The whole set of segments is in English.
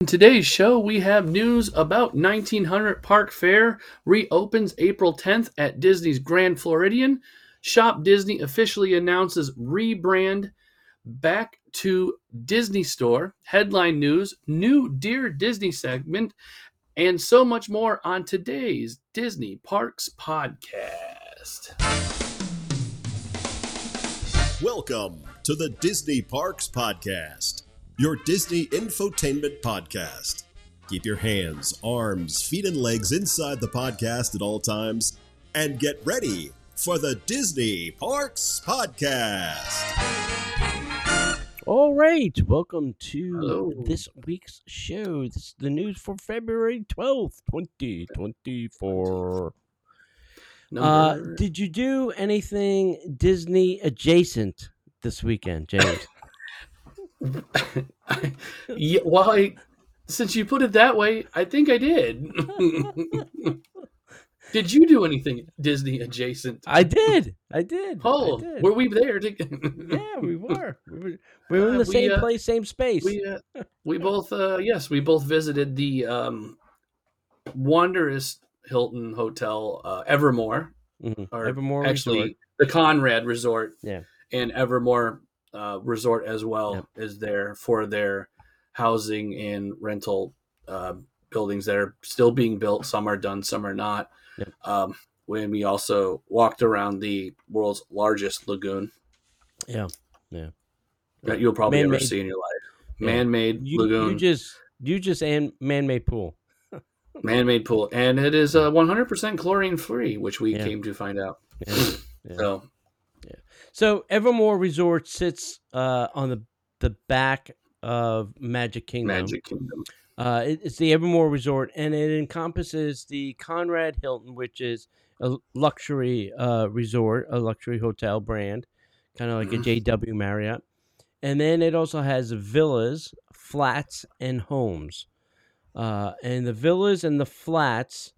In today's show, we have news about 1900 Park Fare reopens April 10th at Disney's Grand Floridian. Shop Disney officially announces rebrand back to Disney Store. Headline news, new Dear Disney segment, and so much more on today's Disney Parks podcast. Welcome to the Disney Parks Podcast, your Disney infotainment podcast. Keep your hands, arms, feet, and legs inside the podcast at all times and get ready for the Disney Parks Podcast. All right, welcome to Hello. this week's show. This is the news for February 12th, 2024. Uh, did you do anything Disney adjacent this weekend, James? yeah, well, I, since you put it that way, I think I did. did you do anything Disney adjacent? I did. I did. Oh, I did. were we there? To, yeah, we were. We were, we were in Uh, the we, same uh, place, same space. we uh, we both uh, yes, we both visited the um, wondrous Hilton Hotel uh, Evermore, Mhm. or Evermore actually Resort. the Conrad Resort, Yeah. and Evermore uh, Resort as well Yep. is there for their housing and rental uh, buildings that are still being built. Some are done, some are not. Yep. Um, when we also walked around the world's largest lagoon Yeah. Yeah. That you'll probably ever Man-made. see in your life, Yeah. man-made You, lagoon. you just you just and man-made pool. man-made pool, and it is uh, 100% chlorine free, which we Yeah. came to find out. Yeah. So So Evermore Resort sits uh, on the the back of Magic Kingdom. Magic Kingdom. Uh, it- it's the Evermore Resort, and it encompasses the Conrad Hilton, which is a luxury uh, resort, a luxury hotel brand, kind of like Mhm. a JW Marriott. And then it also has villas, flats, and homes. Uh, and the villas and the flats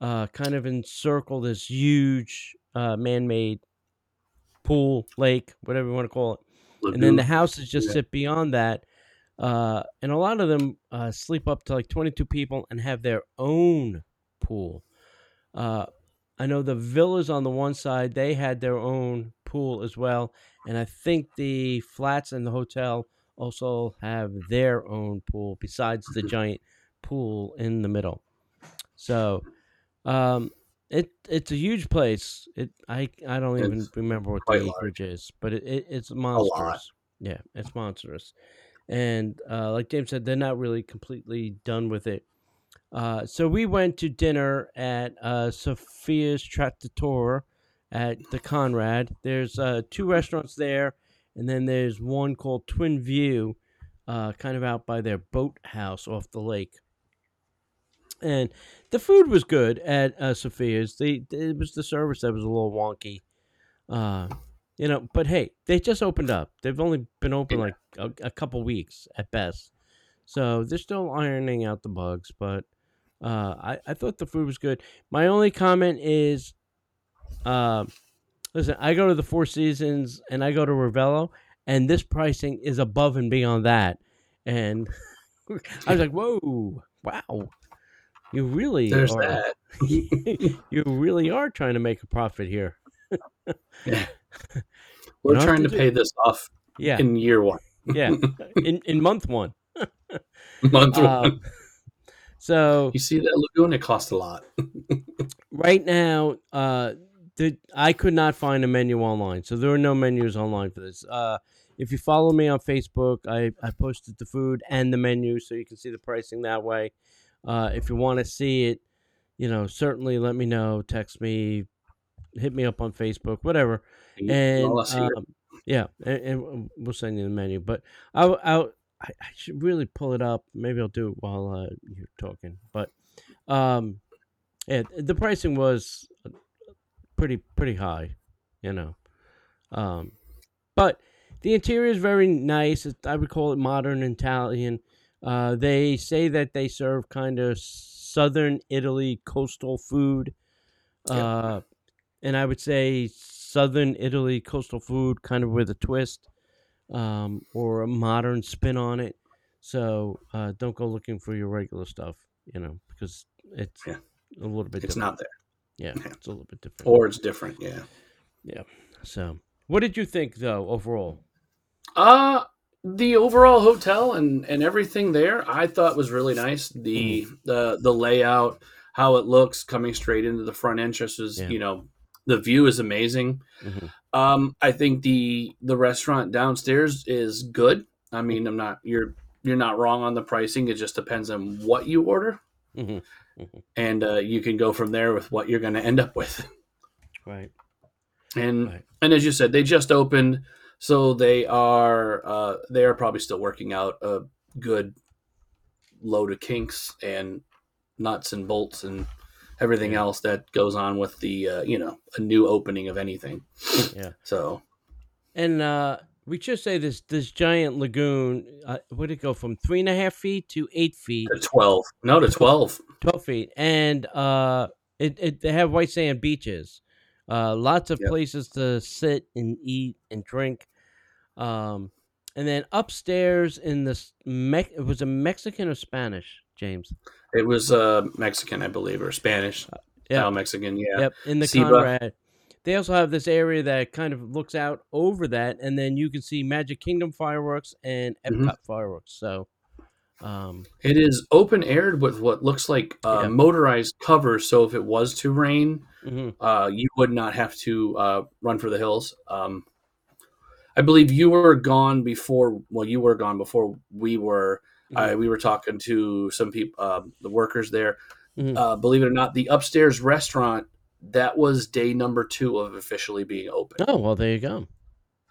uh, kind of encircle this huge uh, man-made pool, lake, whatever you want to call it and then the houses just Yeah. sit beyond that. Uh, and a lot of them uh, sleep up to like 22 people and have their own pool. Uh, I know the villas on the one side, they had their own pool as well. And I think the flats and the hotel also have their own pool besides the giant pool in the middle. So um, it it's a huge place. It I I don't even remember what the large. is, but it, it it's monstrous. Yeah, it's monstrous. And uh, like James said, they're not really completely done with it. Uh, so we went to dinner at uh, Sophia's Trattoria at the Conrad. There's uh, two restaurants there, and then there's one called Twin View, uh, kind of out by their boat house off the lake. And the food was good at uh, Sophia's. The it was the service that was a little wonky, uh, you know. But hey, they just opened up. They've only been open like a, a couple weeks at best, so they're still ironing out the bugs. But uh, I I thought the food was good. My only comment is, uh, listen, I go to the Four Seasons and I go to Ravello, and this pricing is above and beyond that. And I was like, whoa, wow. You really There's are, that. you really are trying to make a profit here. Yeah. We're trying to pay this off Yeah, in year one, yeah. In in month one. month Um, one. so You see that lagoon? It cost a lot. right now, uh, the, I could not find a menu online, so there are no menus online for this. Uh, if you follow me on Facebook, I, I posted the food and the menu, so you can see the pricing that way. Uh, if you want to see it, you know, certainly let me know. Text me, hit me up on Facebook, whatever. and All us here. um, yeah, and, and we'll send you the menu. But I, I, I I should really pull it up. Maybe I'll do it while uh, you're talking. But um, yeah, the pricing was pretty pretty high, you know. Um, but the interior is very nice. I would call it modern Italian. Uh, they say that they serve kind of southern Italy coastal food. Yep. Uh, and I would say southern Italy coastal food, kind of with a twist um, or a modern spin on it. So uh, don't go looking for your regular stuff, you know, because it's Yeah. a little bit It's different. not there, Yeah, Yeah. it's a little bit different. or it's different. Yeah. Yeah. so, what did you think though overall? Uh the overall hotel and and everything there, I thought was really nice. The the the layout, how it looks coming straight into the front entrance is, Yeah. you know, the view is amazing. Mhm. Um, I think the the restaurant downstairs is good. I mean, I'm not you're you're not wrong on the pricing. It just depends on what you order, hmm and uh, you can go from there with what you're going to end up with. Right. And Right. and as you said, they just opened, so they are uh, they are probably still working out a good load of kinks and nuts and bolts and everything Yeah. else that goes on with the uh, you know a new opening of anything. Yeah. So And uh, we should say this this giant lagoon. Uh, would it go from three and a half feet to eight feet, to twelve, no to twelve. twelve feet, and uh, it, it they have white sand beaches. Uh, lots of Yep. places to sit and eat and drink. Um, and then upstairs in this, Me- it was a Mexican or Spanish, James. It was uh, Mexican, I believe, or Spanish. yeah. Mexican, yeah. Yep, in the Ciba. Conrad. They also have this area that kind of looks out over that, and then you can see Magic Kingdom fireworks and. Epcot fireworks. So, um, It is open aired with what looks like uh, Yeah. motorized covers. So if it was to rain, mhm. uh, you would not have to uh, run for the hills. Um, I believe you were gone before. Well, you were gone before we were. Mm-hmm. Uh, we were talking to some people, uh, the workers there. Mhm. Uh, believe it or not, the upstairs restaurant that was day number two of officially being open. oh well, there you go.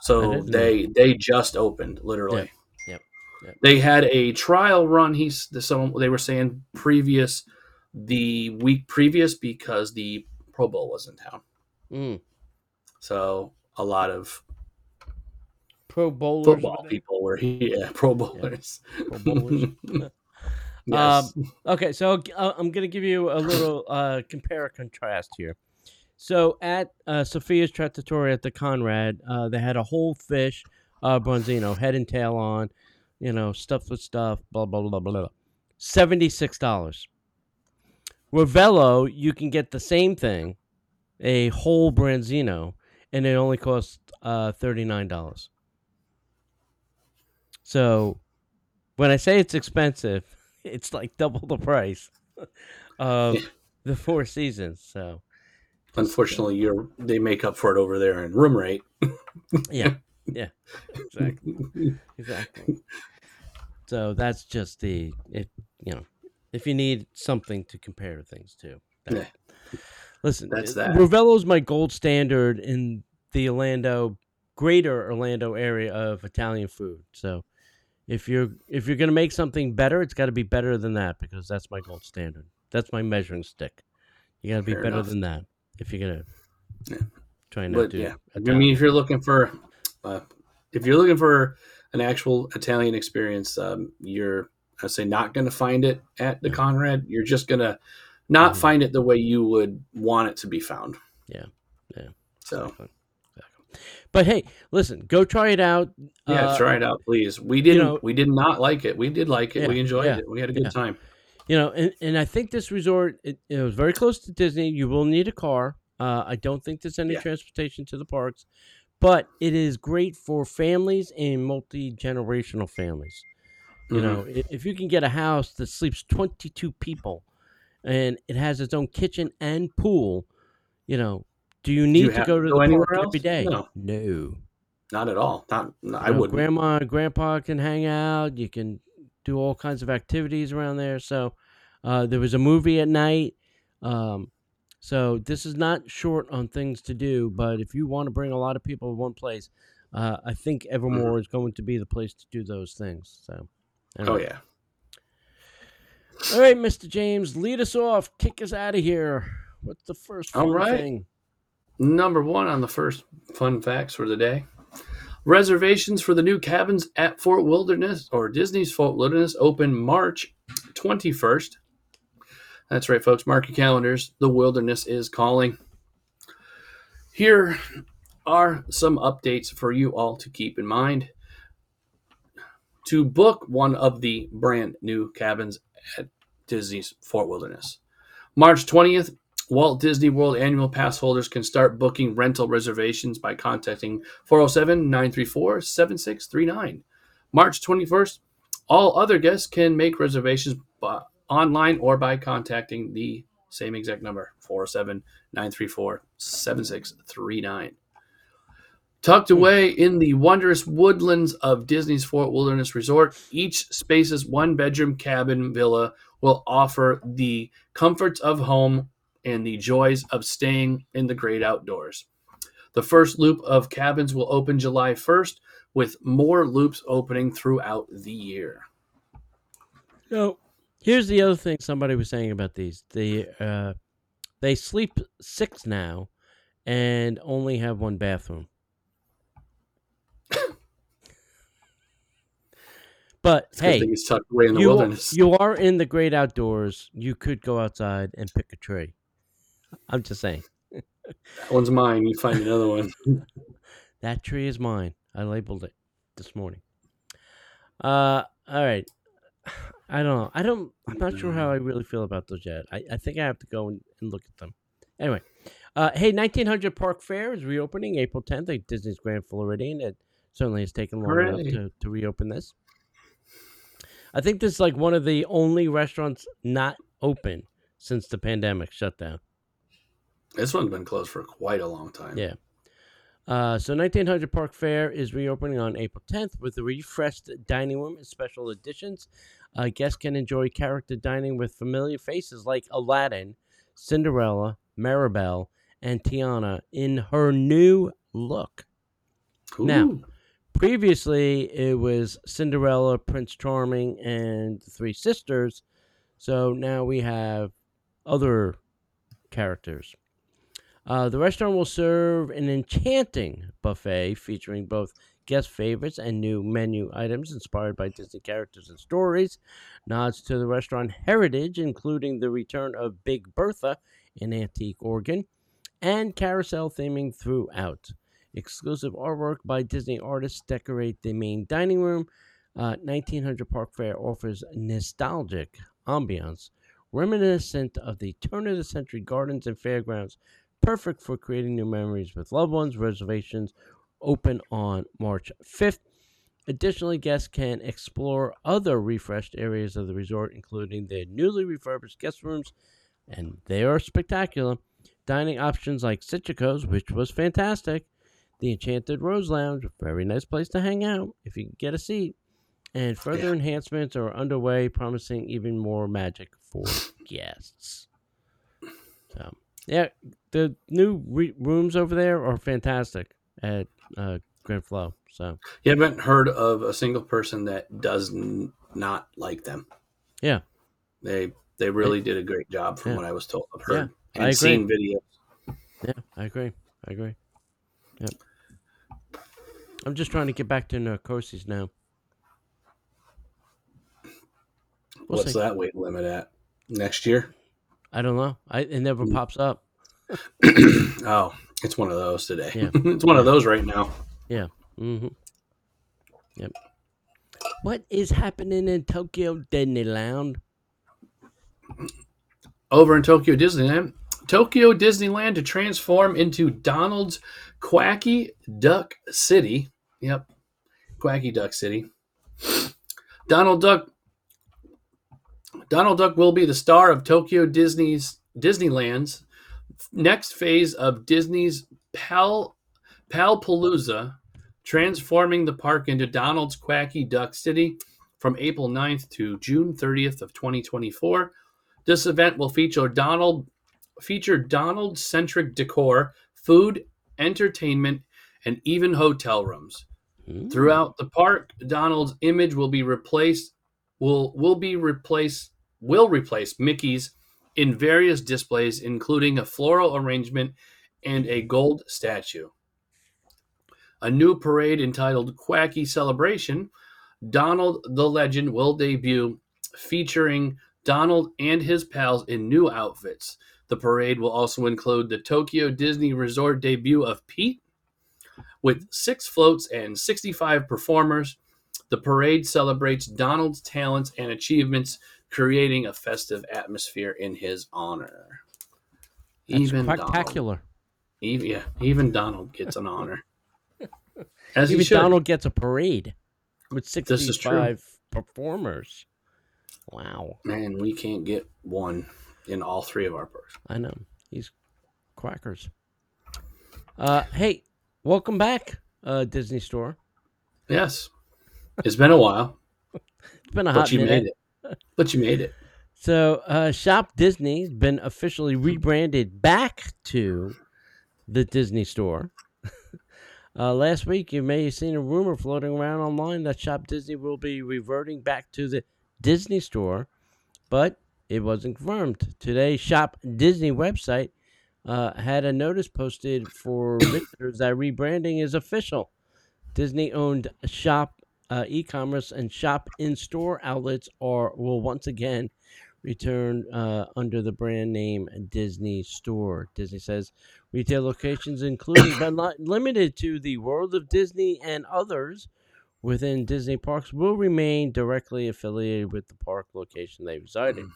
So didn't know. they they just opened literally. Yep, yep. They had a trial run. He's someone they were saying previous the week previous because the Pro Bowl was in town. Mm. So a lot of Pro bowlers, football people were here. Yeah, Pro Bowlers. Pro bowlers. yes. Okay, so uh, I'm going to give you a little uh, compare and contrast here. So at uh, Sophia's Trattoria at the Conrad, uh, they had a whole fish uh, branzino, head and tail on, you know, stuffed with stuff, blah blah blah blah. blah. Seventy six dollars. Ravello, you can get the same thing, a whole branzino, and it only costs uh, thirty nine dollars. So, when I say it's expensive, it's like double the price of Yeah. the Four Seasons. So, Unfortunately, you're they make up for it over there in room rate. yeah, yeah, exactly, exactly. So that's just the if You know, if you need something to compare things to, that- Yeah. listen, That's uh, that. Ravello's my gold standard in the Orlando, greater Orlando area of Italian food. So. If you're if you're gonna make something better, it's got to be better than that because that's my gold standard. That's my measuring stick. You got to be Fair better enough. than that if you're gonna Yeah. try But to. yeah, I mean, if you're looking for, uh, if you're looking for an actual Italian experience, um, you're I say not going to find it at the Yeah. Conrad. You're just going to not Mhm. find it the way you would want it to be found. Yeah. Yeah. So. But hey, listen, go try it out. yeah, Uh, try it out, please. We didn't. know- we did not like it. We did like it. Yeah, we enjoyed yeah, it. We had a good yeah. time. You know, and, and I think this resort it, it was very close to Disney. You will need a car. Uh, I don't think there's any transportation to the parks, but it is great for families and multi generational families. You Mhm. know, if you can get a house that sleeps 22 people and it has its own kitchen and pool, you know, do you need to go to to go the anywhere park else? day? No. No. not at all. Not. no, I wouldn't. Grandma and grandpa can hang out. You can do all kinds of activities around there. So uh, there was a movie at night. Um, so this is not short on things to do, but if you want to bring a lot of people to one place, uh, I think Evermore is going to be the place to do those things. So, oh yeah. All right, Mr. James, lead us off. Kick us out of here. What's the first All fun right. thing? Number one on the first fun facts for the day. Reservations for the new cabins at Fort Wilderness or Disney's Fort Wilderness open March 21st. That's right, folks. Mark your calendars. The wilderness is calling. Here are some updates for you all to keep in mind. to book one of the brand new cabins at Disney's Fort Wilderness. March 20th, Walt Disney World annual pass holders can start booking rental reservations by contacting 407 934 7639. March 21st, all other guests can make reservations by, online or by contacting the same exact number 407 934 7639. Tucked hmm. away in the wondrous woodlands of Disney's Fort Wilderness Resort, each spacious one bedroom cabin villa will offer the comforts of home and the joys of staying in the great outdoors. The first loop of cabins will open July 1st, with more loops opening throughout the year. So here's the other thing somebody was saying about these. They uh, they sleep six now, and only have one bathroom. but It's hey, tucked away in the you, wilderness. you are in the great outdoors. You could go outside and pick a tree. I'm just saying. that one's mine. You find another one. That tree is mine. I labeled it this morning. Uh, all right. I don't know. I don't. I'm not sure how I really feel about those yet. I, I think I have to go and, and look at them. Anyway, uh, hey, 1900 Park Fare is reopening April 10th at Disney's Grand Floridian. It certainly has taken long enough to, to reopen this. I think this is like one of the only restaurants not open since the pandemic shut down. This one's been closed for quite a long time. Yeah. Uh, so 1900 Park Fare is reopening on April 10th with a refreshed dining room and special editions. Uh, guests can enjoy character dining with familiar faces like Aladdin, Cinderella, Mirabel, and Tiana in her new look. Now, Previously, it was Cinderella, Prince Charming, and the Three Sisters. So now we have other characters. Uh, the restaurant will serve an enchanting buffet featuring both guest favorites and new menu items inspired by Disney characters and stories. Nods to the restaurant heritage, including the return of Big Bertha, an antique organ, and carousel theming throughout. Exclusive artwork by Disney artists decorate the main dining room. Uh, 1900 Park Fare offers nostalgic ambiance reminiscent of the turn of the century gardens and fairgrounds, perfect for creating new memories with loved ones. Reservations open on March 5th. Additionally, guests can explore other refreshed areas of the resort, including the newly refurbished guest rooms, and they are spectacular. Dining options like Citrico's, which was fantastic, the Enchanted Rose Lounge, very nice place to hang out if you can get a seat. And further Yeah. enhancements are underway, promising even more magic for guests. So, yeah, the new re- rooms over there are fantastic at uh, Grand Flow. So, You haven't heard of a single person that does n- not like them. Yeah. They they really did a great job from Yeah. what I was told. I've heard I and seen videos. yeah, I agree. I agree. Yeah. I'm just trying to get back to Narcoossee's now. We'll What's see. that weight limit at? Next year? I don't know. I, it never pops up. Oh, it's one of those today. Yeah. it's one of those right now. Yeah. hmm Yep. What is happening in Tokyo Disneyland? Over in Tokyo Disneyland, Tokyo Disneyland to transform into Donald's Quacky Duck City. Yep, Quacky Duck City. Donald Duck. Donald Duck will be the star of Tokyo Disney's Disneyland's next phase of Disney's Pal Palpalooza, transforming the park into Donald's Quacky Duck City from April 9th to June 30th of 2024. This event will feature Donald feature Donald centric decor, food, entertainment, and even hotel rooms. Hmm. Throughout the park, Donald's image will be replaced will will be replaced will replace Mickey's in various displays including a floral arrangement and a gold statue. A new parade entitled Quacky Celebration, Donald the Legend will debut featuring Donald and his pals in new outfits. The parade will also include the Tokyo Disney Resort debut of Pete with six floats and 65 performers. The parade celebrates Donald's talents and achievements, creating a festive atmosphere in his honor. That's Even Donald, spectacular. even, yeah, even Donald gets an honor. As Even. Donald gets a parade with 65 performers. Wow. Man, we can't get one in all three of our parks. I know. He's quackers. Uh, hey, welcome back, uh, Disney Store. Yes, it's been a while, It's been a hot but you minute. made it. But you made it. So, uh, Shop Disney's been officially rebranded back to the Disney Store. uh, last week, you may have seen a rumor floating around online that Shop Disney will be reverting back to the Disney Store, but it wasn't confirmed. Today, Shop Disney website uh, had a notice posted for visitors that rebranding is official. Disney owned Shop uh, e-commerce and Shop in-store outlets are will once again return uh, under the brand name Disney Store. Disney says retail locations, including but not limited to the World of Disney and others within Disney parks, will remain directly affiliated with the park location they reside in.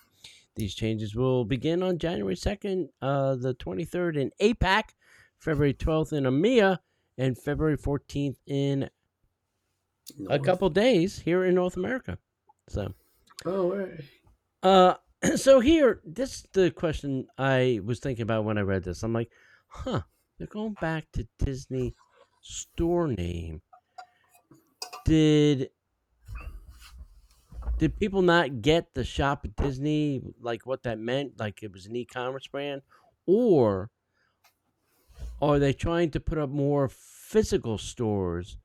These changes will begin on January 2nd, uh, the 23rd in APAC, February 12th in EMEA, and February 14th in a couple days here in North America. So. Oh, hey. Uh, so here, this is the question I was thinking about when I read this. I'm like, huh, they're going back to Disney store name. Did did people not get the shop at Disney like what that meant, like it was an e-commerce brand, or are they trying to put up more physical stores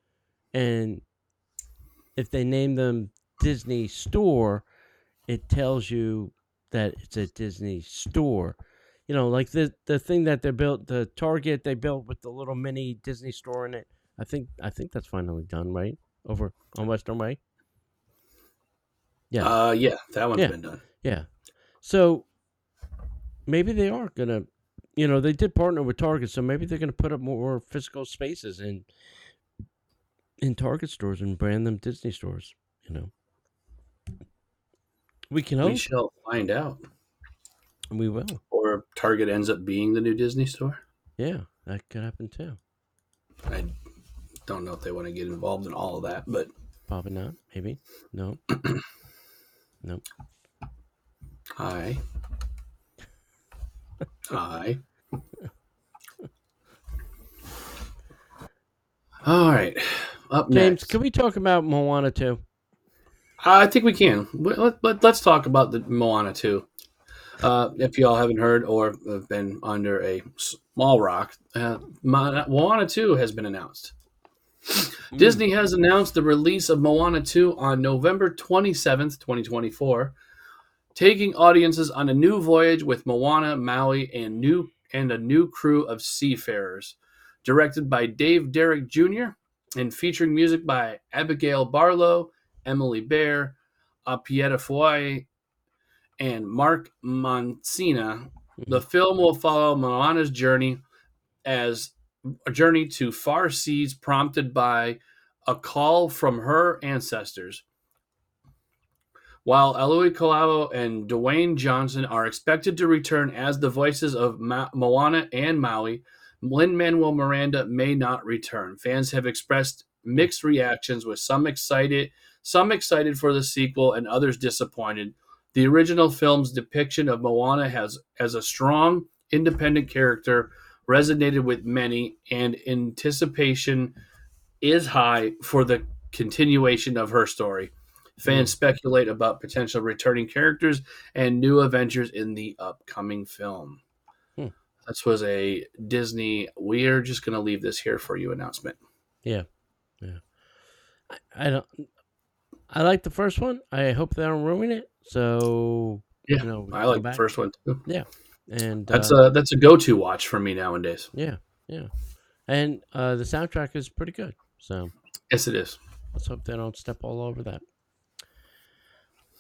and if they name them Disney store, it tells you that it's a Disney store. You know, like the the thing that they built, the Target they built with the little mini Disney store in it. I think I think that's finally done, right? Over on Western Way. Yeah. Uh, yeah, that one's Yeah. been done. Yeah. So maybe they are gonna, you know, they did partner with Target, so maybe they're gonna put up more physical spaces in in Target stores and brand them Disney stores. You know, we can hope We shall find out. we will. Or Target ends up being the new Disney store. Yeah, that could happen too. I don't know if they want to get involved in all of that, but Probably not. Maybe no. no. hi. Hi. All right. Up James, next. can we talk about Moana too? I think we can. Let, let, us talk about the Moana 2. Uh, if y'all haven't heard or have been under a small rock, uh, Moana 2 has been announced. Disney has announced the release of Moana 2 on November 27th, 2024, taking audiences on a new voyage with Moana, Maui, and new and a new crew of seafarers. Directed by Dave Derrick Jr. and featuring music by Abigail Barlow, Emily Bear, Pieta Foy, and Mark Mancina. The mm-hmm. film will follow Moana's journey as a journey to far seas prompted by a call from her ancestors. While Eloy Colau and Dwayne Johnson are expected to return as the voices of Ma- Moana and Maui, Lin Manuel Miranda may not return. Fans have expressed mixed reactions, with some excited, some excited for the sequel, and others disappointed. The original film's depiction of Moana has as a strong, independent character resonated with many, and anticipation is high for the continuation of her story. Fans hmm. speculate about potential returning characters and new adventures in the upcoming film. This was a Disney. We are just going to leave this here for you announcement. Yeah, yeah. I, I don't. I like the first one. I hope they don't ruin it. So Yeah, you know, I like the first one too. Yeah, and That's uh, a that's a go to watch for me nowadays. yeah, yeah. And uh, the soundtrack is pretty good. So Yes, it is. let's hope they don't step all over that.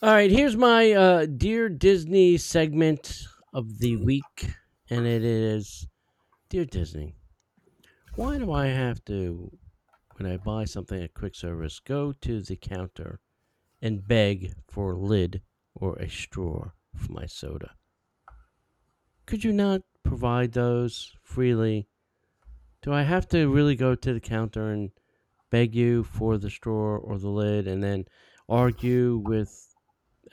All right, here's my uh, Dear Disney segment of the week, and it is Dear Disney, why do I have to when I buy something at quick service, go to the counter and beg for a lid or a straw for my soda. Could you not provide those freely? Do I have to really go to the counter and beg you for the straw or the lid and then argue with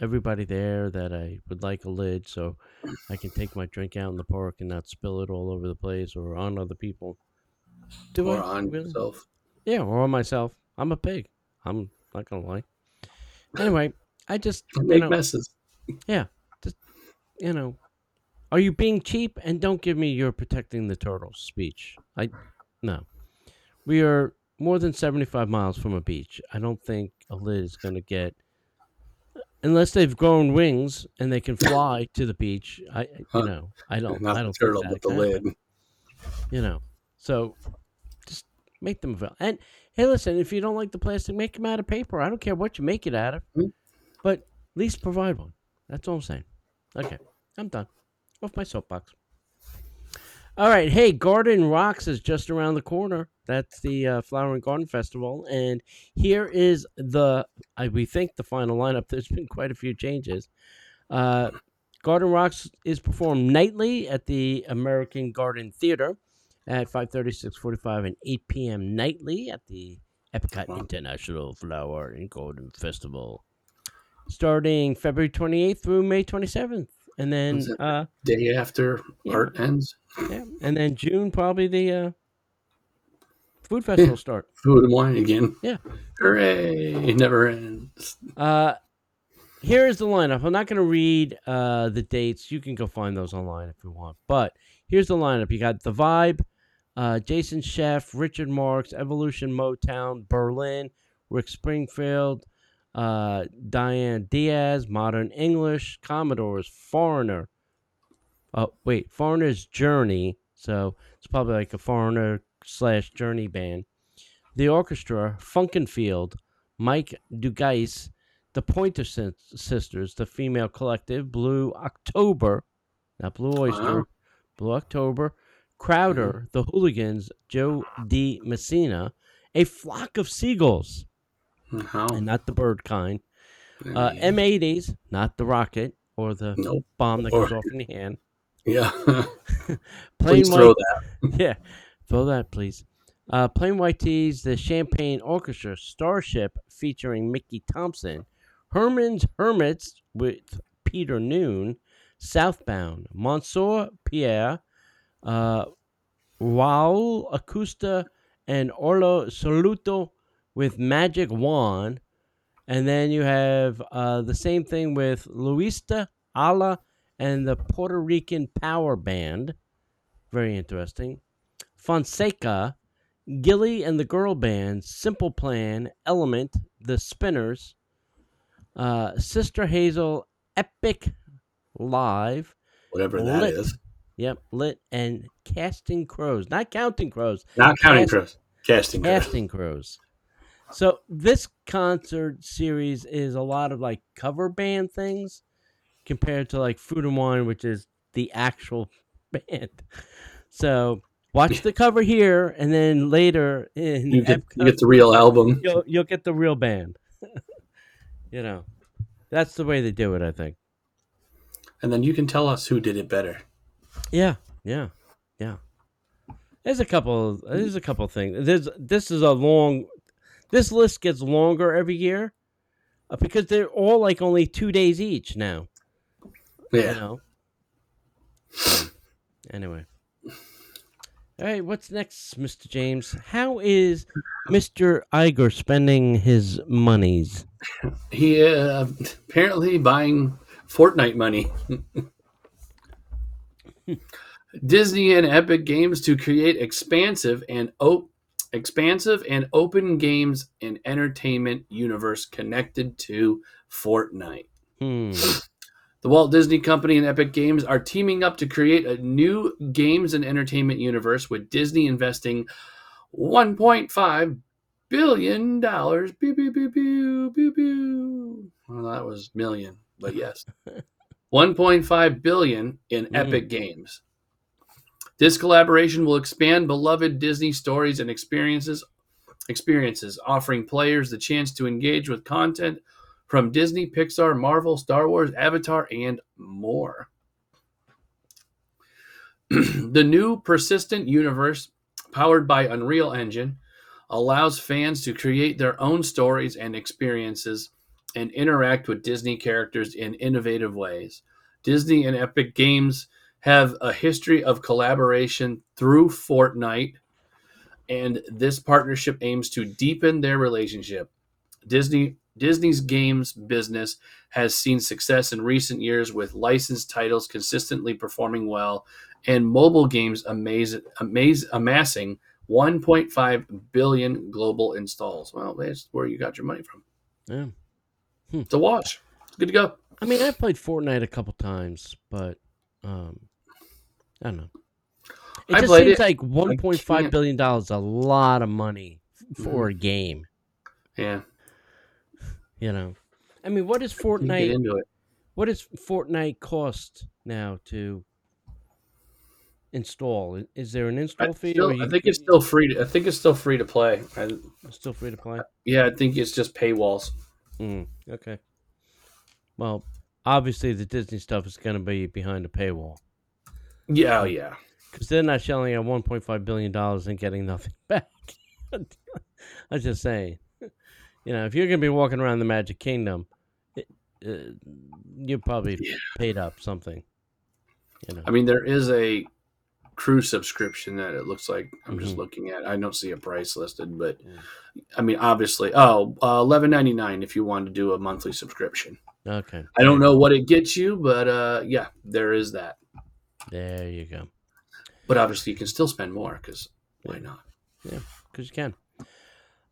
everybody there that I would like a lid so I can take my drink out in the park and not spill it all over the place or on other people? Do or I on really? yourself. Yeah, or on myself. I'm a pig. I'm not gonna lie. Anyway, I just you Make know, messes. Yeah, just, you know, are you being cheap? And don't give me your protecting the turtles speech. I no, we are more than seventy five miles from a beach. I don't think a lid is gonna get. Unless they've grown wings and they can fly to the beach, I you Huh. know I don't Not I don't turtle, but the lid. happen, you know. So just make them available. And hey, listen, if you don't like the plastic, make them out of paper. I don't care what you make it out of, Hmm. but at least provide one. That's all I'm saying. Okay, I'm done. Off my soapbox. All right, hey, Garden Rocks is just around the corner. That's the uh, Flower and Garden Festival, and here is the I we think the final lineup. There's been quite a few changes. Uh, Garden Rocks is performed nightly at the American Garden Theater at 5:30, 6:45, and 8 p.m. nightly at the Epcot Wow. International Flower and Garden Festival, starting February 28th through May 27th, and then uh, Day after Yeah. art ends. yeah, and then June probably the uh, food festival start. Food and wine again. Yeah. Hooray! It never ends. Uh, here is the lineup. I'm not going to read uh, the dates. You can go find those online if you want. But here's the lineup. You got The Vibe, uh, Jason Chef, Richard Marx, Evolution Motown, Berlin, Rick Springfield, uh, Diane Diaz, Modern English, Commodores, Foreigner. Oh, wait, Foreigner's Journey. So it's probably like a Foreigner slash Journey band. The Orchestra, Funkenfield, Mike Dugais, the Pointer Sisters, the female collective, Blue October, not Blue Oyster, Wow. Blue October, Crowder, the Hooligans, Jo Dee Messina, a flock of seagulls, and not the bird kind, uh, M80s, not the rocket or the nope. bomb that Or- goes off in the hand. Yeah. Please throw that. yeah, throw that, please. Uh, Plain White T's, the Champagne Orchestra, Starship featuring Mickey Thompson, Herman's Hermits with Peter Noone, Southbound, Monsieur Pierre, uh, Raul Acosta, and Oro Solido with Magic Wand. And then you have uh, the same thing with Luista Ala and the Puerto Rican Power Band. Very interesting. Fonseca, Gilly and the Girl Band, Simple Plan, Element, The Spinners, uh, Sister Hazel, Epic Live, Whatever that Lit. is. yep, Lit, and Casting Crows. Not Counting Crows, Not counting Cast- crows. Casting crows. Casting Crows. So this concert series is a lot of like cover band things compared to like Food and Wine, which is the actual band. So watch the cover here, and then later in You get, you get the real album. you'll you'll get the real band. you know, that's the way they do it. I think. And then you can tell us who did it better. Yeah, yeah, yeah. There's a couple. There's a couple things. There's this is a long. This list gets longer every year, uh, because they're all like only two days each now. You Yeah. know. Anyway. All right, what's next, Mr. James? How is Mr. Iger spending his monies? He uh, apparently buying Fortnite money. Disney and Epic Games to create expansive and op- expansive and open games and entertainment universe connected to Fortnite. Hmm. The Walt Disney Company and Epic Games are teaming up to create a new games and entertainment universe with Disney investing 1.5 billion dollars. Pew pew pew pew pew pew. Well, that was million, but yes, 1.5 billion in Mhm. Epic Games. This collaboration will expand beloved Disney stories and experiences experiences, offering players the chance to engage with content from Disney, Pixar, Marvel, Star Wars, Avatar, and more. the new persistent universe, powered by Unreal Engine, allows fans to create their own stories and experiences and interact with Disney characters in innovative ways. Disney and Epic Games have a history of collaboration through Fortnite, and this partnership aims to deepen their relationship. Disney Disney's games business has seen success in recent years with licensed titles consistently performing well and mobile games amaze, amaze, amassing 1.5 billion global installs. Well, that's where you got your money from. Yeah. Hmm. It's a watch. It's good to go. I mean, I played Fortnite a couple times, but um, I don't know. It I just seems it. like 1.5 billion dollars a lot of money for a game. Yeah, You know, I mean, what does Fortnite? into it. What does Fortnite cost now to install? Is there an I, install fee? still- or I think it's still free. To, I think it's still free to play. I, still free to play. yeah, I think it's just paywalls. Mm, okay. Well, obviously the Disney stuff is going to be behind a paywall Yeah, yeah. because they're not shelling out 1.5 billion dollars and getting nothing back. I'm just saying. You know, if you're going to be walking around the Magic Kingdom, it, uh, you probably Yeah. paid up something. You know. I mean, there is a cruise subscription that it looks like I'm just Mhm. looking at. I don't see a price listed, but Mm. I mean, obviously, oh, uh, eleven ninety nine if you want to do a monthly subscription. Okay. I don't know what it gets you, but uh, yeah, there is that. There you go. But obviously, you can still spend more because why not? Yeah, because you can.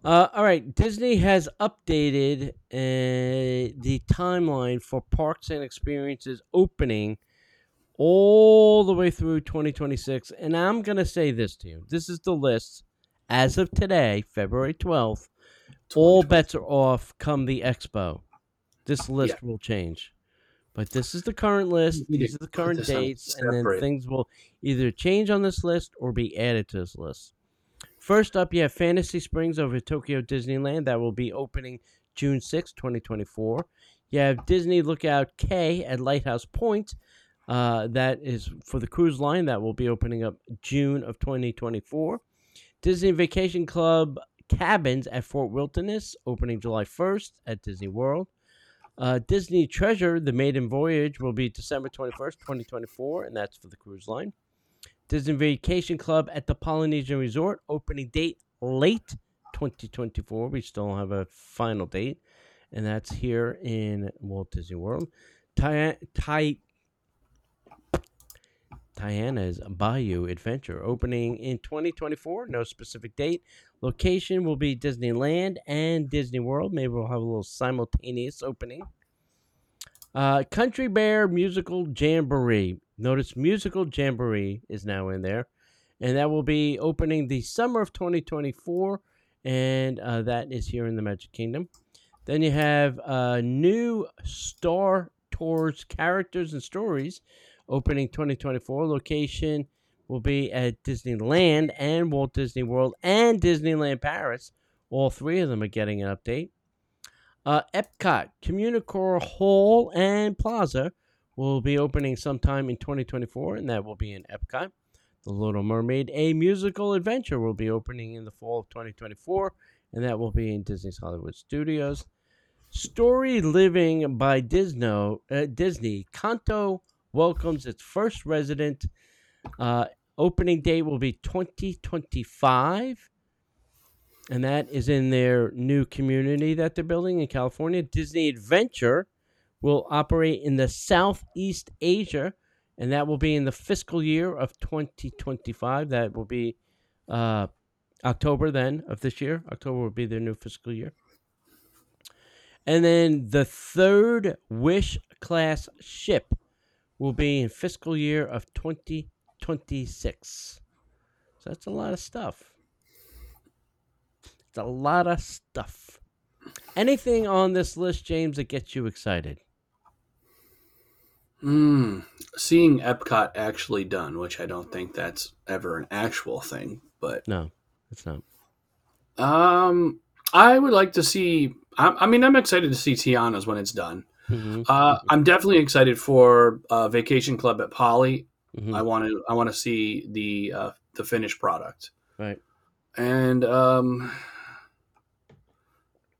Uh, all right, Disney has updated uh, the timeline for parks and experiences opening all the way through 2026. And I'm going to say this to you this is the list as of today, February 12th. All bets are off come the expo. This list will change. But this is the current list. These are the current dates, and then things will either change on this list or be added to this list. First up, you have Fantasy Springs over Tokyo Disneyland. That will be opening June sixth, 2024. You have Disney Lookout Cay at Lighthouse Point. Uh, that is for the cruise line. That will be opening up June of 2024. Disney Vacation Club Cabins at Fort Wilderness, opening July 1st at Disney World. Uh, Disney Treasure, The Maiden Voyage, will be December 21st, 2024, and that's for the cruise line. Disney Vacation Club at the Polynesian Resort, opening date late 2024. We still have a final date, and that's here in Walt Disney World. Ty- Ty- Tiana's Bayou Adventure opening in 2024. No specific date. Location will be Disneyland and Disney World. Maybe we'll have a little simultaneous opening. Uh, Country Bear Musical Jamboree. Notice Musical Jamboree is now in there. And that will be opening the summer of 2024. And uh, that is here in the Magic Kingdom. Then you have uh, new Star Tours characters and stories opening 2024. Location will be at Disneyland and Walt Disney World and Disneyland Paris. All three of them are getting an update. Uh, Epcot, Communicore Hall, and Plaza will be opening sometime in 2024, and that will be in Epcot. The Little Mermaid, a musical adventure, will be opening in the fall of 2024, and that will be in Disney's Hollywood Studios. Story Living by Disney, uh, Disney Cotino welcomes its first resident. Uh, opening date will be 2025. And that is in their new community that they're building in California. Disney Adventure will operate in the Southeast Asia, and that will be in the fiscal year of 2025. That will be uh, October then of this year. October will be their new fiscal year. And then the third Wish class ship will be in fiscal year of 2026. So that's a lot of stuff. It's a lot of stuff. Anything on this list, James, that gets you excited? Mm, seeing Epcot actually done, which I don't think that's ever an actual thing, but No, it's not. Um, I would like to see. I, I mean, I'm excited to see Tiana's when it's done. Mm-hmm. Uh, I'm definitely excited for uh, Vacation Club at Poly. Mhm. I want to. I want to see the uh, the finished product. Right. And um,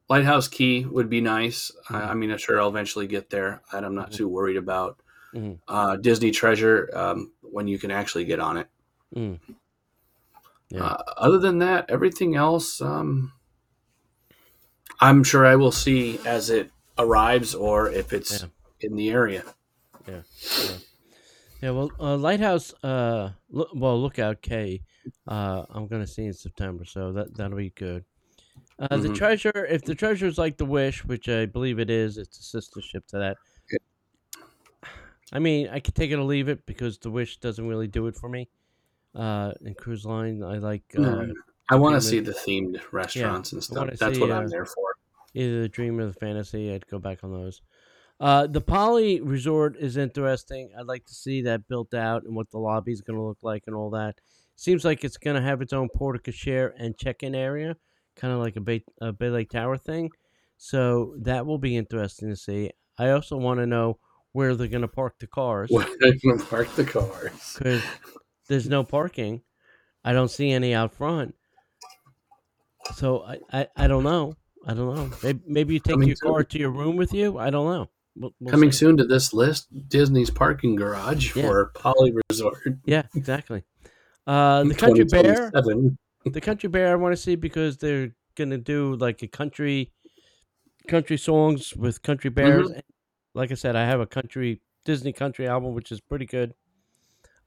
Lighthouse Key would be nice. I, I mean, I'm sure I'll eventually get there. I'm not Mhm. too worried about Mhm. uh, Disney Treasure um, when you can actually get on it. Mm. Yeah. Uh, other than that, everything else, um, I'm sure I will see as it arrives or if it's Yeah. in the area. Yeah, Yeah, well, uh, Lighthouse, uh, look, well, Lookout Cay, uh, I'm gonna see in September, so that that'll be good. Uh, The Mhm. treasure, if the treasure is like the Wish, which I believe it is, it's a sister ship to that. I mean, I could take it or leave it because the Wish doesn't really do it for me. Uh, in cruise line, I like uh, No, I want to see the themed restaurants and stuff. That's see, what uh, I'm there for. either the Dream or the Fantasy. I'd go back on those. Uh, the Poly Resort is interesting. I'd like to see that built out and what the lobby is going to look like and all that. Seems like it's going to have its own porte cochere and check-in area, kind of like a Bay, a Bay Lake Tower thing. So that will be interesting to see. I also want to know where they're going to park the cars Where they're going to park the cars? because there's no parking. I don't see any out front. So I, I, I don't know. I don't know. Maybe, maybe you take Coming your soon. car to your room with you. I don't know. We'll, we'll Coming see. soon to this list, Disney's parking garage Yeah. for Poly Resort. Yeah, exactly. Uh, the Country Bear. The Country Bear. I want to see because they're gonna do like a country, country songs with country bears. Like I said, I have a country Disney country album, which is pretty good.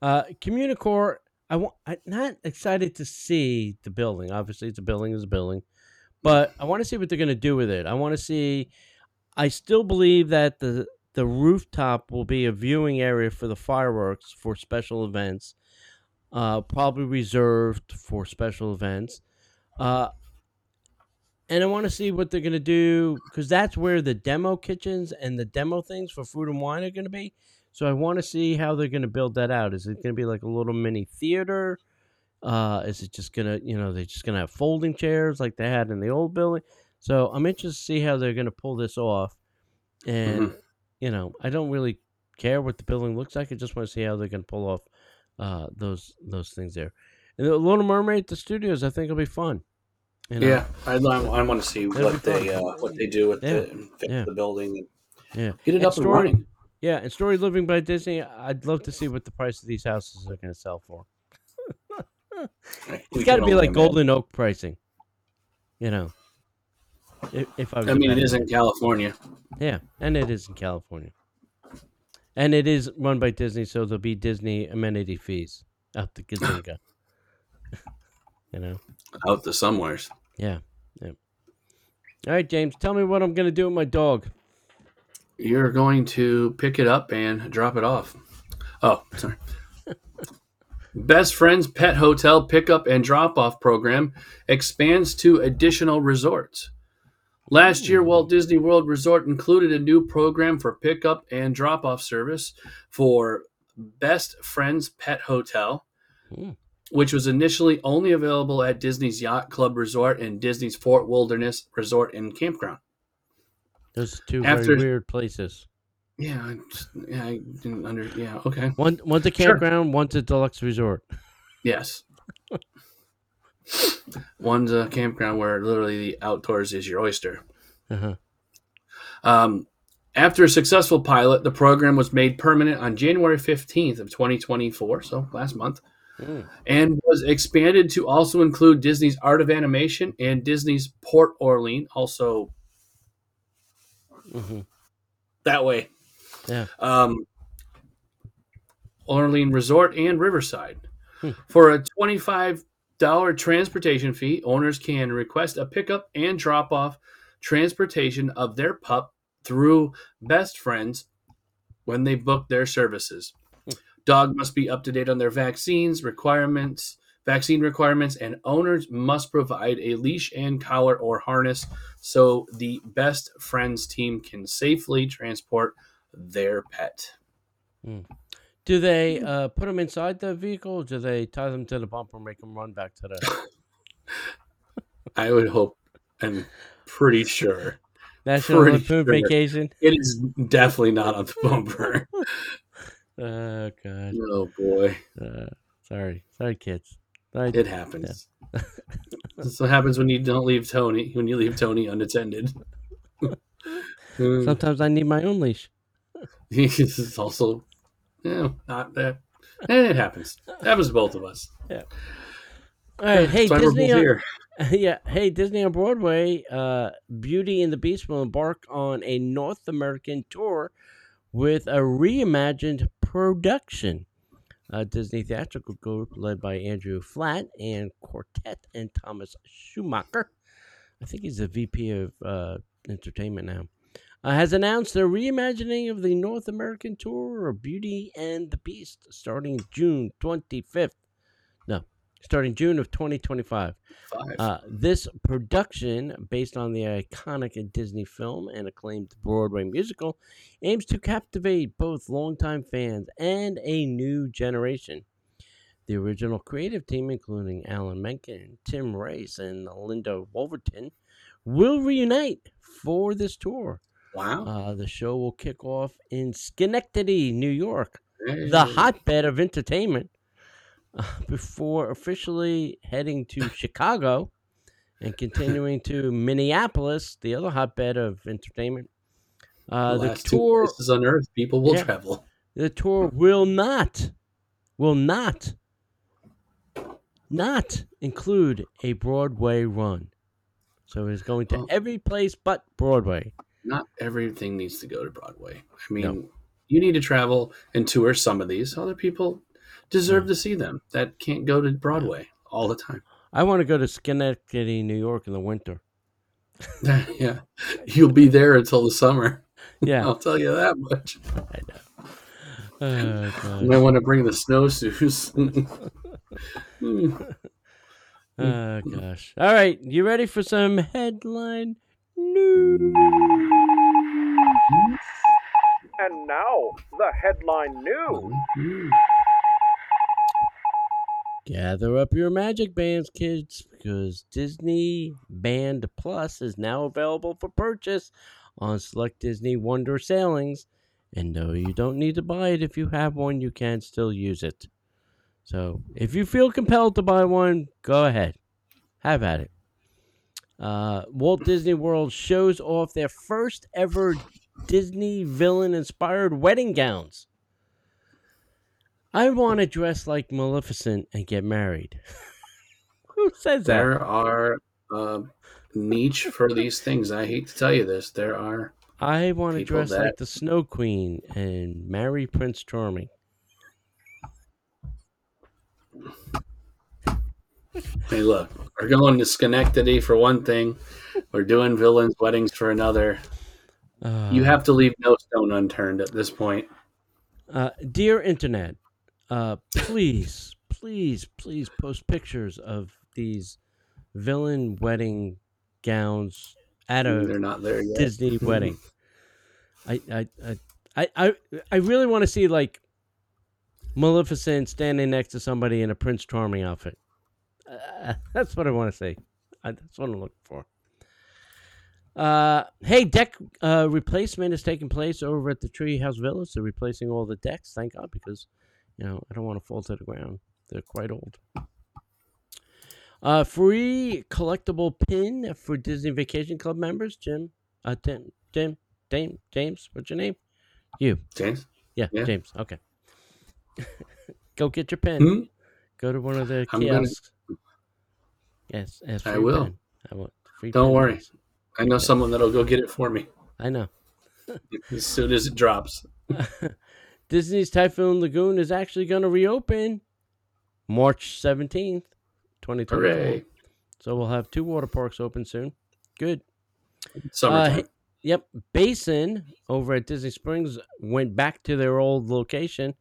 Uh, Communicore. I want. I'm not excited to see the building. Obviously, it's a building. It's a building, but I want to see what they're gonna do with it. I want to see. I still believe that the the rooftop will be a viewing area for the fireworks for special events, uh, probably reserved for special events. Uh, and I want to see what they're going to do because that's where the demo kitchens and the demo things for food and wine are going to be. So I want to see how they're going to build that out. Is it going to be like a little mini theater? Uh, is it just gonna, you know, they're just gonna have folding chairs like they had in the old building? So I'm interested to see how they're gonna pull this off. And you know, I don't really care what the building looks like. I just want to see how they're gonna pull off uh, those those things there. And the Little Mermaid, at the studios, I think will be fun. You know? Yeah, I, I want to see That'd what they uh, what they do with Yeah, and fix yeah. the building and yeah. get it And up and story- running. Yeah, and Story Living by Disney, I'd love to see what the price of these houses are going to sell for. It's got to be like. Golden Oak pricing. You know, if, if I was I mean, it is in California. Yeah, and it is in California. And it is run by Disney, so there'll be Disney amenity fees out the gazinga. you know? out the somewheres. Yeah. Yeah. All right, James, tell me what I'm going to do with my dog. You're going to pick it up and drop it off. Oh, sorry. Best Friends Pet Hotel pickup and drop off program expands to additional resorts. Last year, Walt Disney World Resort included a new program for pickup and drop off service for Best Friends Pet Hotel, Hmm. Which was initially only available at Disney's Yacht Club Resort and Disney's Fort Wilderness Resort and Campground. Those are two After- very weird places. Yeah, I, yeah, I didn't under. Yeah, okay. One, one's a Sure. campground, one's a deluxe resort. Yes. One's a campground where literally the outdoors is your oyster. Uh-huh. Um, after a successful pilot, the program was made permanent on January 15th of 2024, so last month, Mm. and was expanded to also include Disney's Art of Animation and Disney's Port Orleans, also hmm that way. Yeah. Um, Orleans Resort and Riverside. Hmm. For a $25 transportation fee, owners can request a pickup and drop off transportation of their pup through Best Friends when they book their services. Dog must be up to date on their vaccines requirements, vaccine requirements, and owners must provide a leash and collar or harness so the Best Friends team can safely transport their pet. Do they uh, put them inside the vehicle or do they tie them to the bumper and make them run back to the. I would hope I'm pretty sure National Lampoon sure. Vacation. it is definitely not on the bumper. Oh god. oh boy, Uh, sorry, sorry, kids. It happens. That's what happens when you don't leave Tony. When you leave Tony unattended. Sometimes I need my own leash. this is also, yeah, not that. Eh, it happens. It happens to both of us. Yeah. All right, hey Disney. On, here. yeah, hey Disney on Broadway. Uh, Beauty and the Beast will embark on a North American tour with a reimagined production. Disney theatrical group led by Andrew Flatt Anne Quart and Thomas Schumacher. I think he's the VP of uh, entertainment now. Uh, has announced a reimagining of the North American tour of Beauty and the Beast starting June 25th. Starting June of 2025. Uh, this production, based on the iconic Disney film and acclaimed Broadway musical, aims to captivate both longtime fans and a new generation. The original creative team, including Alan Menken, Tim Rice, and Linda Woolverton, will reunite for this tour. wow. Uh, the show will kick off in Schenectady, New York, Hey. the hotbed of entertainment before officially heading to Chicago and continuing to Minneapolis, the other hotbed of entertainment. Uh, the two tour, places on Earth, people will Yeah. travel. the tour will not, will not, not include a Broadway run. So it's going to Oh. every place but Broadway. Not everything needs to go to Broadway. I mean, No. you need to travel and tour some of these. Other people deserve to see them that can't go to Broadway all the time. I want to go to Schenectady, New York in the winter. yeah, you'll be there until the summer. Yeah. I'll tell you that much. I know. Oh, You God. might want to bring the snowshoes. Hmm. Oh gosh. All right, you ready for some headline news? And now, the headline news. Gather up your magic bands, kids, because Disney Band Plus is now available for purchase on select Disney Wonder sailings. And no, you don't need to buy it if you have one, you can still use it. So if you feel compelled to buy one, go ahead. Have at it. Uh, Walt Disney World shows off their first ever Disney villain inspired wedding gowns. I want to dress like Maleficent and get married. Who says that? There are uh, niche for these things. I hate to tell you this. There are. I want to dress like the Snow Queen and marry Prince Charming. Hey, look, we're going to Schenectady for one thing. We're doing villains' weddings for another. Uh, You have to leave no stone unturned at this point. Uh, dear Internet, uh, please, please, please post pictures of these villain wedding gowns at a They're not there yet. Disney wedding. I, I, I, I, I, I really want to see like Maleficent standing next to somebody in a Prince Charming outfit. Uh, that's what I want to see. I, that's what I'm looking for. Uh, hey, deck uh, replacement is taking place over at the Treehouse Village. They're replacing all the decks. Thank God, because you know I don't want to fall to the ground. They're quite old. Uh, free collectible pin for Disney Vacation Club members. Jim, uh, Tim, Jim, Dame, James. What's your name? You. James? Yeah, Yeah. James. Okay. Go get your pen. Hmm? Go to one of the I'm gonna- kiosks. Yes, I will. pen. I want free. Don't worry. I know someone that'll go get it for me I know. as soon as it drops. Disney's Typhoon Lagoon is actually going to reopen March 17th, 2024. Hooray. So we'll have two water parks open soon. Good. Summertime. Uh, Yep. Basin over at Disney Springs went back to their old location.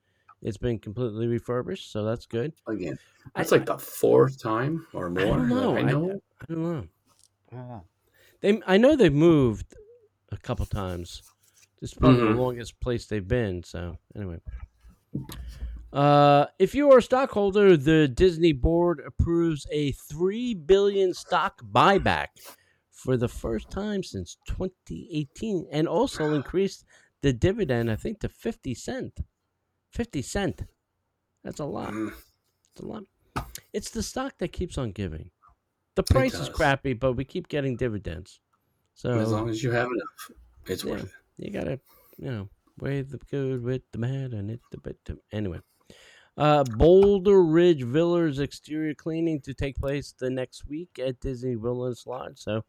It's been completely refurbished, so that's good. Again. That's I- like the fourth time or more. I don't know. I I, know. I don't know. They, I know they've moved a couple times. This is probably Mhm. the longest place they've been. So anyway, Uh, if you are a stockholder, the Disney board approves a three billion stock buyback for the first time since 2018, and also increased the dividend, I think, to 50 cent. 50 cent. That's a lot. It's a lot. It's the stock that keeps on giving. The price is crappy, but we keep getting dividends. So as long as you have enough, it's Yeah. worth it. You gotta, you know, weigh the good with the bad and it the bit. Anyway, uh, Boulder Ridge Villas exterior cleaning to take place the next week at Disney Wilderness Lodge. So,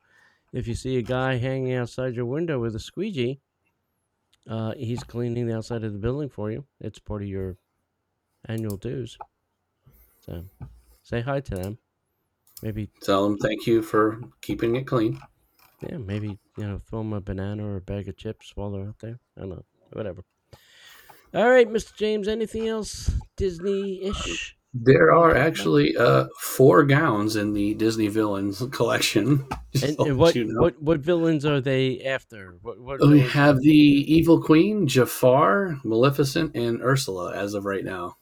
if you see a guy hanging outside your window with a squeegee, uh, he's cleaning the outside of the building for you. It's part of your annual dues. So, say hi to them. Maybe Tell them thank you for keeping it clean. yeah, maybe you know, throw them a banana or a bag of chips while they're out there. I don't know, whatever. All right, Mr. James. Anything else Disney-ish? There are actually uh, four gowns in the Disney Villains collection. And, and what, you know. what what villains are they after? What what? we have the Evil Queen, Jafar, Maleficent, and Ursula as of right now.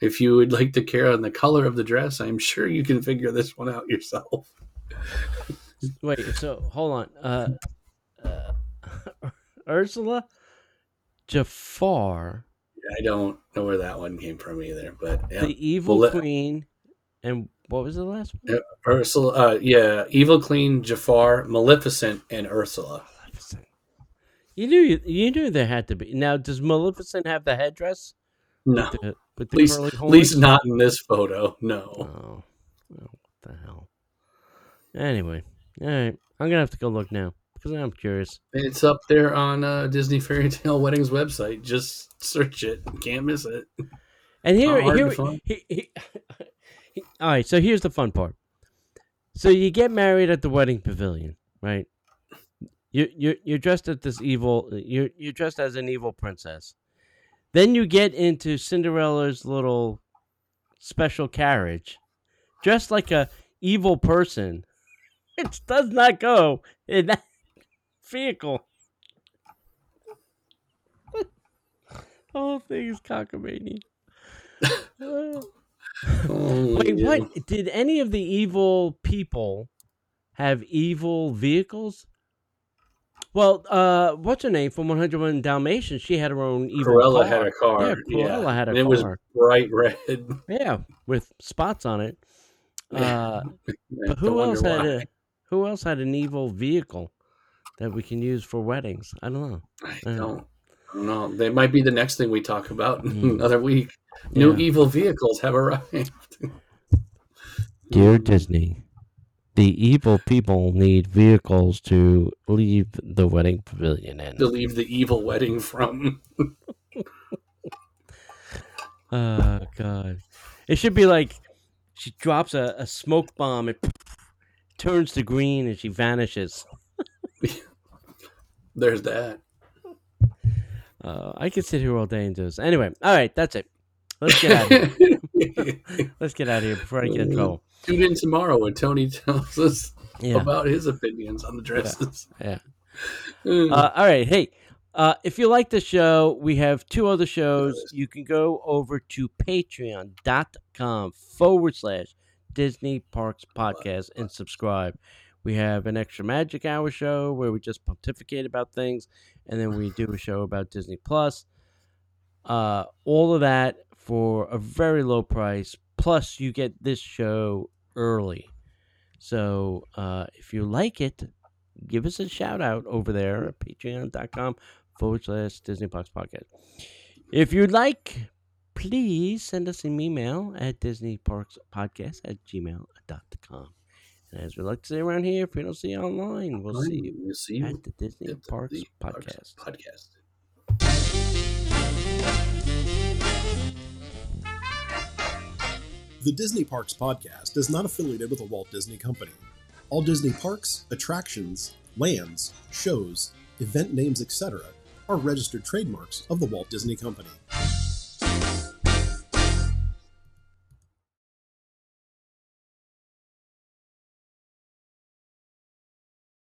If you would like to care on the color of the dress, I'm sure you can figure this one out yourself. Wait, so hold on. Uh, uh, Ursula, Jafar, I don't know where that one came from either, but yeah. the Evil Well, Queen, and what was the last one? Ursula, uh, yeah, Evil Queen, Jafar, Maleficent, and Ursula. Maleficent. You knew you knew there had to be. Now, does Maleficent have the headdress No, with the, with at the least, at least not in this photo. No. Oh, well, what the hell? Anyway, all right. I'm gonna have to go look now because I'm curious. It's up there on uh, Disney Fairy Tale Weddings website. Just search it. Can't miss it. And here, here, he, he, he- all right. So here's the fun part. So you get married at the wedding pavilion, right? You you you're dressed as this evil. You're you're dressed as an evil princess. Then you get into Cinderella's little special carriage, dressed like a evil person. It does not go in that vehicle. the whole thing is cockamamie. Only Wait, you. what? Did any of the evil people have evil vehicles? Well, uh, what's her name from 101 Dalmatians? She had her own evil Cruella car. had a car. Yeah, Cruella had a and it was bright red. Yeah, with spots on it. Uh, but who else had why. a who else had an evil vehicle that we can use for weddings? I don't know. I I don't don't, I don't know. They might be the next thing we talk about in Mm. another week. New Yeah. evil vehicles have arrived. Dear Disney, the evil people need vehicles to leave the wedding pavilion in. to leave the evil wedding from. Oh God! It should be like she drops a, a smoke bomb and turns to green and she vanishes. There's that. Uh, I could sit here all day and do this. Anyway, all right, that's it. Let's get out of here. Let's get out of here before I get in trouble. Tune in tomorrow when Tony tells us Yeah, about his opinions on the dresses. yeah. Mm. Uh, all right, hey. Uh, if you like the show, we have two other shows. You can go over to patreon.com forward slash Disney Parks Podcast and subscribe. We have an extra Magic Hour show where we just pontificate about things, and then we do a show about Disney Plus. Uh, all of that for a very low price. Plus, you get this show early. So uh, if you like it, give us a shout out over there at patreon.com forward slash Disney Parks Podcast. If you'd like, please send us an email at Disney Parks Podcast at gmail.com. And as we like to say around here, if we don't see you online, we'll see you We'll see you at the Disney at the Parks Parks Podcast. podcast. The Disney Parks podcast is not affiliated with the Walt Disney Company. All Disney parks, attractions, lands, shows, event names, etc., are registered trademarks of the Walt Disney Company.